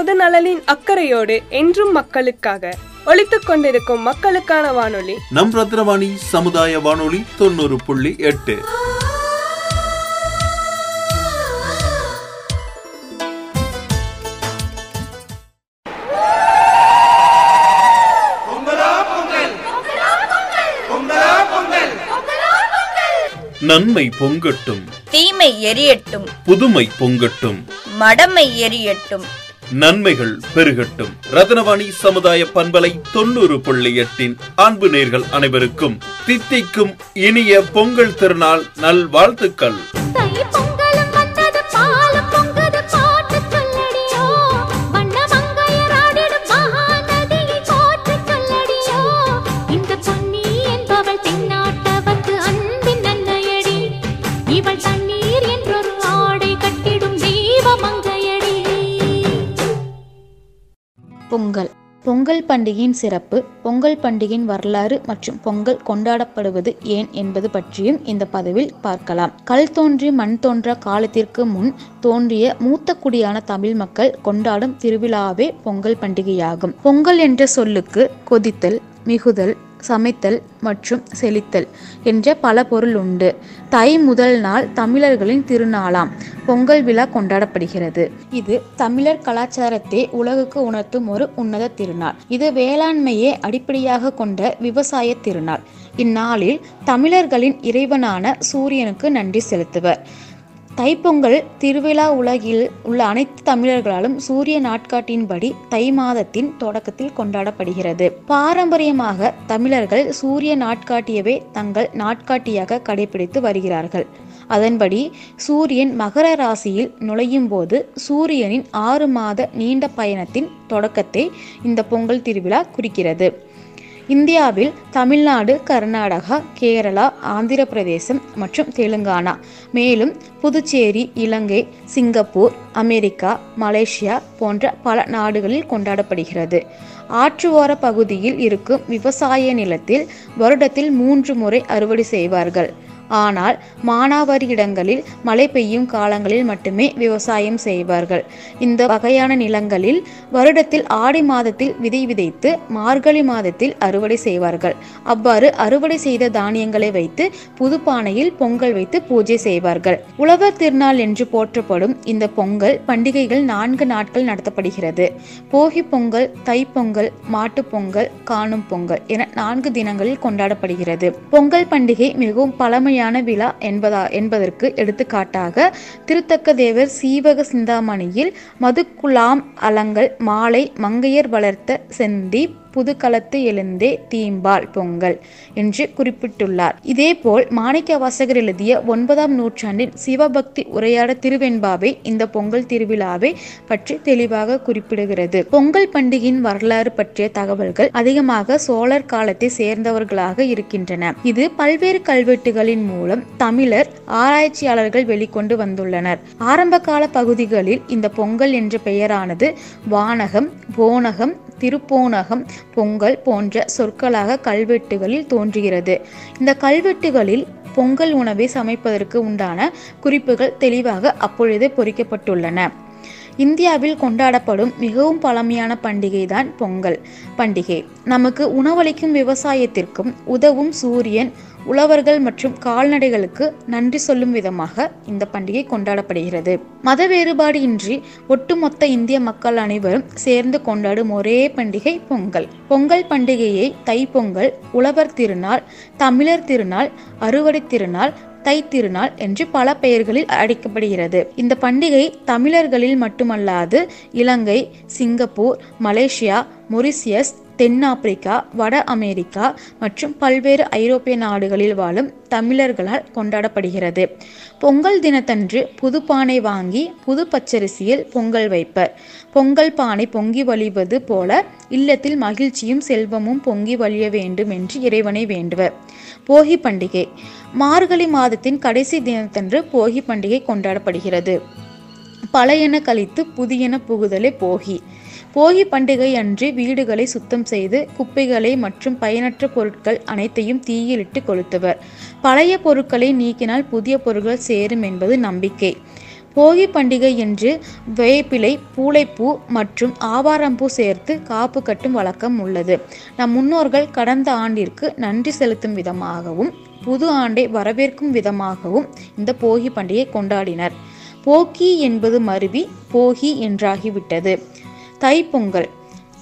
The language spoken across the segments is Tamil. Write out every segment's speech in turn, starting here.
பொது நலனின் அக்கறையோடு என்றும் மக்களுக்காக ஒழித்துக் கொண்டிருக்கும் மக்களுக்கான வானொலி. நம் ரத்னவாணி சமுதாய வானொலி தொண்ணூறு புள்ளி எட்டு. நன்மை பொங்கட்டும். தீமை எரியட்டும். புதுமை பொங்கட்டும். மடமை எரியட்டும். நன்மைகள் பெருகட்டும். ரத்னவாணி சமுதாய பண்பலை தொண்ணூறு புள்ளி எட்டின் அன்பு நேர்கள் அனைவருக்கும் தித்திக்கும் இனிய பொங்கல் திருநாள் நல் வாழ்த்துக்கள் பொங்கல். பொங்கல் பண்டிகையின் சிறப்பு பொங்கல் பண்டிகையின் வரலாறு மற்றும் பொங்கல் கொண்டாடப்படுவது ஏன் என்பது பற்றியும் இந்த பதிவில் பார்க்கலாம். கல் தோன்றி மண் தோன்ற காலத்திற்கு முன் தோன்றிய மூத்த குடியான தமிழ் மக்கள் கொண்டாடும் திருவிழாவே பொங்கல் பண்டிகையாகும். பொங்கல் என்ற சொல்லுக்கு கொதித்தல் மிகுதல் சமைத்தல் மற்றும் செழித்தல் என்ற பல பொருள் உண்டு. தை முதல் நாள் தமிழர்களின் திருநாளாம். பொங்கல் விழா கொண்டாடப்படுகிறது. இது தமிழர் கலாச்சாரத்தை உலகுக்கு உணர்த்தும் ஒரு உன்னத திருநாள். இது வேளாண்மையை அடிப்படையாக கொண்ட விவசாய திருநாள். இந்நாளில் தமிழர்களின் இறைவனான சூரியனுக்கு நன்றி செலுத்துவர். தைப்பொங்கல் திருவிழா உலகில் உள்ள அனைத்து தமிழர்களாலும் சூரிய நாட்காட்டின்படி தை மாதத்தின் தொடக்கத்தில் கொண்டாடப்படுகிறது. பாரம்பரியமாக தமிழர்கள் சூரிய நாட்காட்டியவே தங்கள் நாட்காட்டியாக கடைபிடித்து வருகிறார்கள். அதன்படி சூரியன் மகர ராசியில் நுழையும் போது சூரியனின் ஆறு மாத நீண்ட பயணத்தின் தொடக்கத்தை இந்த பொங்கல் திருவிழா குறிக்கிறது. இந்தியாவில் தமிழ்நாடு கர்நாடகா கேரளா ஆந்திர பிரதேசம் மற்றும் தெலுங்கானா. மேலும் Puducherry Ilangai Singapore America Malaysia போன்ற பல நாடுகளில் கொண்டாடப்படுகிறது. ஆற்றுவோர பகுதியில் இருக்கும் விவசாய நிலத்தில் வருடத்தில் மூன்று முறை அறுவடை செய்வார்கள். ஆனால் மானாவாரி இடங்களில் மழை பெய்யும் காலங்களில் மட்டுமே விவசாயம் செய்வார்கள். இந்த வகையான நிலங்களில் வருடத்தில் ஆடி மாதத்தில் விதை விதைத்து மார்கழி மாதத்தில் அறுவடை செய்வார்கள். அவ்வாறு அறுவடை செய்த தானியங்களை வைத்து புது பானையில் பொங்கல் வைத்து பூஜை செய்வார்கள். உழவர் திருநாள் என்று போற்றப்படும் இந்த பொங்கல் பண்டிகைகள் நான்கு நாட்கள் நடத்தப்படுகிறது. போகி பொங்கல் தைப்பொங்கல் மாட்டுப்பொங்கல் காணும் பொங்கல் என நான்கு தினங்களில் கொண்டாடப்படுகிறது. பொங்கல் பண்டிகை மிகவும் பழமையான விழா என்பதா என்பதற்கு எடுத்துக்காட்டாக திருத்தக்க தேவர் சீவக சிந்தாமணியில் மதுக்குலாம் அலங்கள் மாலை மங்கையர் வளர்த்த செந்தி புதுக்களத்து எழுந்தே தீம்பால் பொங்கல் என்று குறிப்பிட்டுள்ளார். இதேபோல் மாணிக்க வாசகர் எழுதிய ஒன்பதாம் நூற்றாண்டின் சிவபக்தி உரையாட திருவெண்பாவை இந்த பொங்கல் திருவிழாவை பற்றி தெளிவாக குறிப்பிடுகிறது. பொங்கல் பண்டிகையின் வரலாறு பற்றிய தகவல்கள் அதிகமாக சோழர் காலத்தை சேர்ந்தவர்களாக இருக்கின்றன. இது பல்வேறு கல்வெட்டுகளின் மூலம் தமிழர் ஆராய்ச்சியாளர்கள் வெளிக்கொண்டு வந்துள்ளனர். ஆரம்ப கால பகுதிகளில் இந்த பொங்கல் என்ற பெயரானது வானகம் போனகம் திருப்போனகம் பொங்கல் போன்ற சொற்களாக கல்வெட்டுகளில் தோன்றுகிறது. இந்த கல்வெட்டுகளில் பொங்கல் உணவை சமைப்பதற்கு உண்டான குறிப்புகள் தெளிவாக அப்பொழுது பொறிக்கப்பட்டுள்ளன. இந்தியாவில் கொண்டாடப்படும் மிகவும் பழமையான பண்டிகை தான் பொங்கல் பண்டிகை. நமக்கு உணவளிக்கும் விவசாயத்திற்கும் உதவும் சூரியன் உழவர்கள் மற்றும் கால்நடைகளுக்கு நன்றி சொல்லும் விதமாக இந்த பண்டிகை கொண்டாடப்படுகிறது. மத வேறுபாடு இன்றி ஒட்டுமொத்த இந்திய மக்கள் அனைவரும் சேர்ந்து கொண்டாடும் ஒரே பண்டிகை பொங்கல். பொங்கல் பண்டிகையை தைப்பொங்கல் உழவர் திருநாள் தமிழர் திருநாள் அறுவடை திருநாள் தை திருநாள் என்று பல பெயர்களில் அழைக்கப்படுகிறது. இந்த பண்டிகை தமிழர்களில் மட்டுமல்லாது இலங்கை சிங்கப்பூர் மலேசியா மொரிசியஸ் தென்னாப்பிரிக்கா வட அமெரிக்கா மற்றும் பல்வேறு ஐரோப்பிய நாடுகளில் வாழும் தமிழர்களால் கொண்டாடப்படுகிறது. பொங்கல் தினத்தன்று புது பானை வாங்கி புது பச்சரிசியில் பொங்கல் வைப்பர். பொங்கல் பானை பொங்கி வழிவது போல இல்லத்தில் மகிழ்ச்சியும் செல்வமும் பொங்கி வழிய வேண்டும் என்று இறைவனை வேண்டுவர். போகி பண்டிகை. மார்கழி மாதத்தின் கடைசி தினத்தன்று போகி பண்டிகை கொண்டாடப்படுகிறது. பழையன கழித்து புதியன புகுதலே போகி. போகி பண்டிகை அன்று வீடுகளை சுத்தம் செய்து குப்பைகளை மற்றும் பயனற்ற பொருட்கள் அனைத்தையும் தீயிலிட்டு கொளுத்துவர். பழைய பொருட்களை நீக்கினால் புதிய பொருட்கள் சேரும் என்பது நம்பிக்கை. போகி பண்டிகை என்று வேப்பிலை பூளைப்பூ மற்றும் ஆவாரம்பூ சேர்த்து காப்பு கட்டும் வழக்கம் உள்ளது. நம் முன்னோர்கள் கடந்த ஆண்டிற்கு நன்றி செலுத்தும் விதமாகவும் புது ஆண்டை வரவேற்கும் விதமாகவும் இந்த போகி பண்டிகை கொண்டாடினர். போக்கி என்பது மருவி போகி என்றாகிவிட்டது. தைப்பொங்கல்.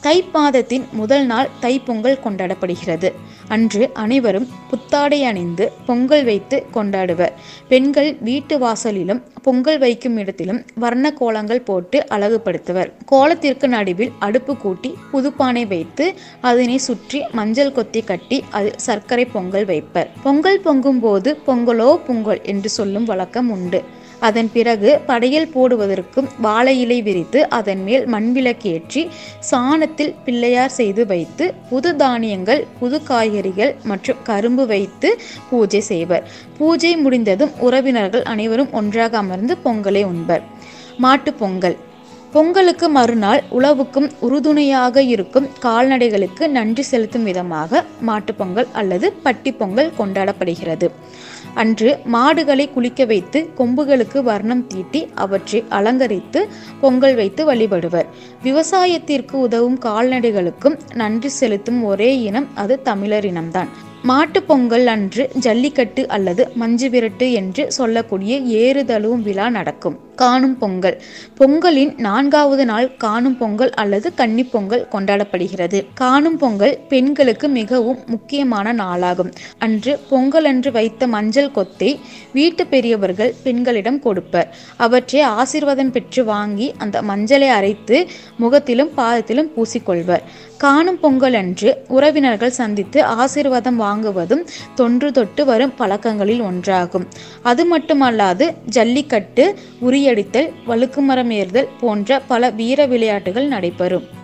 தைப்பாதத்தின் முதல் நாள் தைப்பொங்கல் கொண்டாடப்படுகிறது. அன்று அனைவரும் புத்தாடை அணிந்து பொங்கல் வைத்து கொண்டாடுவர். பெண்கள் வீட்டு வாசலிலும் பொங்கல் வைக்கும் இடத்திலும் வர்ண கோலங்கள் போட்டு அழகுபடுத்துவர். கோலத்திற்கு நடுவில் அடுப்பு கூட்டி புதுப்பானை வைத்து அதனை சுற்றி மஞ்சள் கொத்தி கட்டி அதில் சர்க்கரை பொங்கல் வைப்பர். பொங்கல் பொங்கும் போது பொங்கலோ பொங்கல் என்று சொல்லும் வழக்கம் உண்டு. அதன் பிறகு படையல் போடுவதற்கும் வாழை இலை விரித்து அதன் மேல் மண்விளக்கேற்றி சாணத்தில் பிள்ளையார் செய்து வைத்து புது தானியங்கள் புது காய்கறிகள் மற்றும் கரும்பு வைத்து பூஜை செய்வர். பூஜை முடிந்ததும் உறவினர்கள் அனைவரும் ஒன்றாக அமர்ந்து பொங்கலை உண்பர். மாட்டுப் பொங்கல். பொங்கலுக்கு மறுநாள் உழவுக்கும் உறுதுணையாக இருக்கும் கால்நடைகளுக்கு நன்றி செலுத்தும் விதமாக மாட்டுப்பொங்கல் அல்லது பட்டி பொங்கல் கொண்டாடப்படுகிறது. அன்று மாடுகளை குளிக்க வைத்து கொம்புகளுக்கு வர்ணம் தீட்டி அவற்றை அலங்கரித்து பொங்கல் வைத்து வழிபடுவர். விவசாயத்திற்கு உதவும் கால்நடைகளுக்கும் நன்றி செலுத்தும் ஒரே இனம் அது தமிழர் இனம்தான். மாட்டுப் பொங்கல் அன்று ஜல்லிக்கட்டு அல்லது மஞ்சு விரட்டு என்று சொல்லக்கூடிய ஏறுதழுவும் விழா நடக்கும். காணும் பொங்கல். பொங்கலின் நான்காவது நாள் காணும் பொங்கல் அல்லது கன்னிப்பொங்கல் கொண்டாடப்படுகிறது. காணும் பொங்கல் பெண்களுக்கு மிகவும் முக்கியமான நாளாகும். அன்று பொங்கல் அன்று வைத்த மஞ்சள் கொத்தை வீட்டு பெரியவர்கள் பெண்களிடம் கொடுப்பர். அவற்றை ஆசீர்வாதம் பெற்று வாங்கி அந்த மஞ்சளை அரைத்து முகத்திலும் பாதத்திலும் பூசிக்கொள்வர். காணும் பொங்கல் அன்று உறவினர்கள் சந்தித்து ஆசீர்வாதம் வாங்குவதும் தொன்று தொட்டு வரும் பழக்கங்களில் ஒன்றாகும். அது மட்டுமல்லாது ஜல்லிக்கட்டு உரிய உரியடித்தல் வழுக்குமரம் ஏறுதல் போன்ற பல வீர விளையாட்டுகள் நடைபெறும்.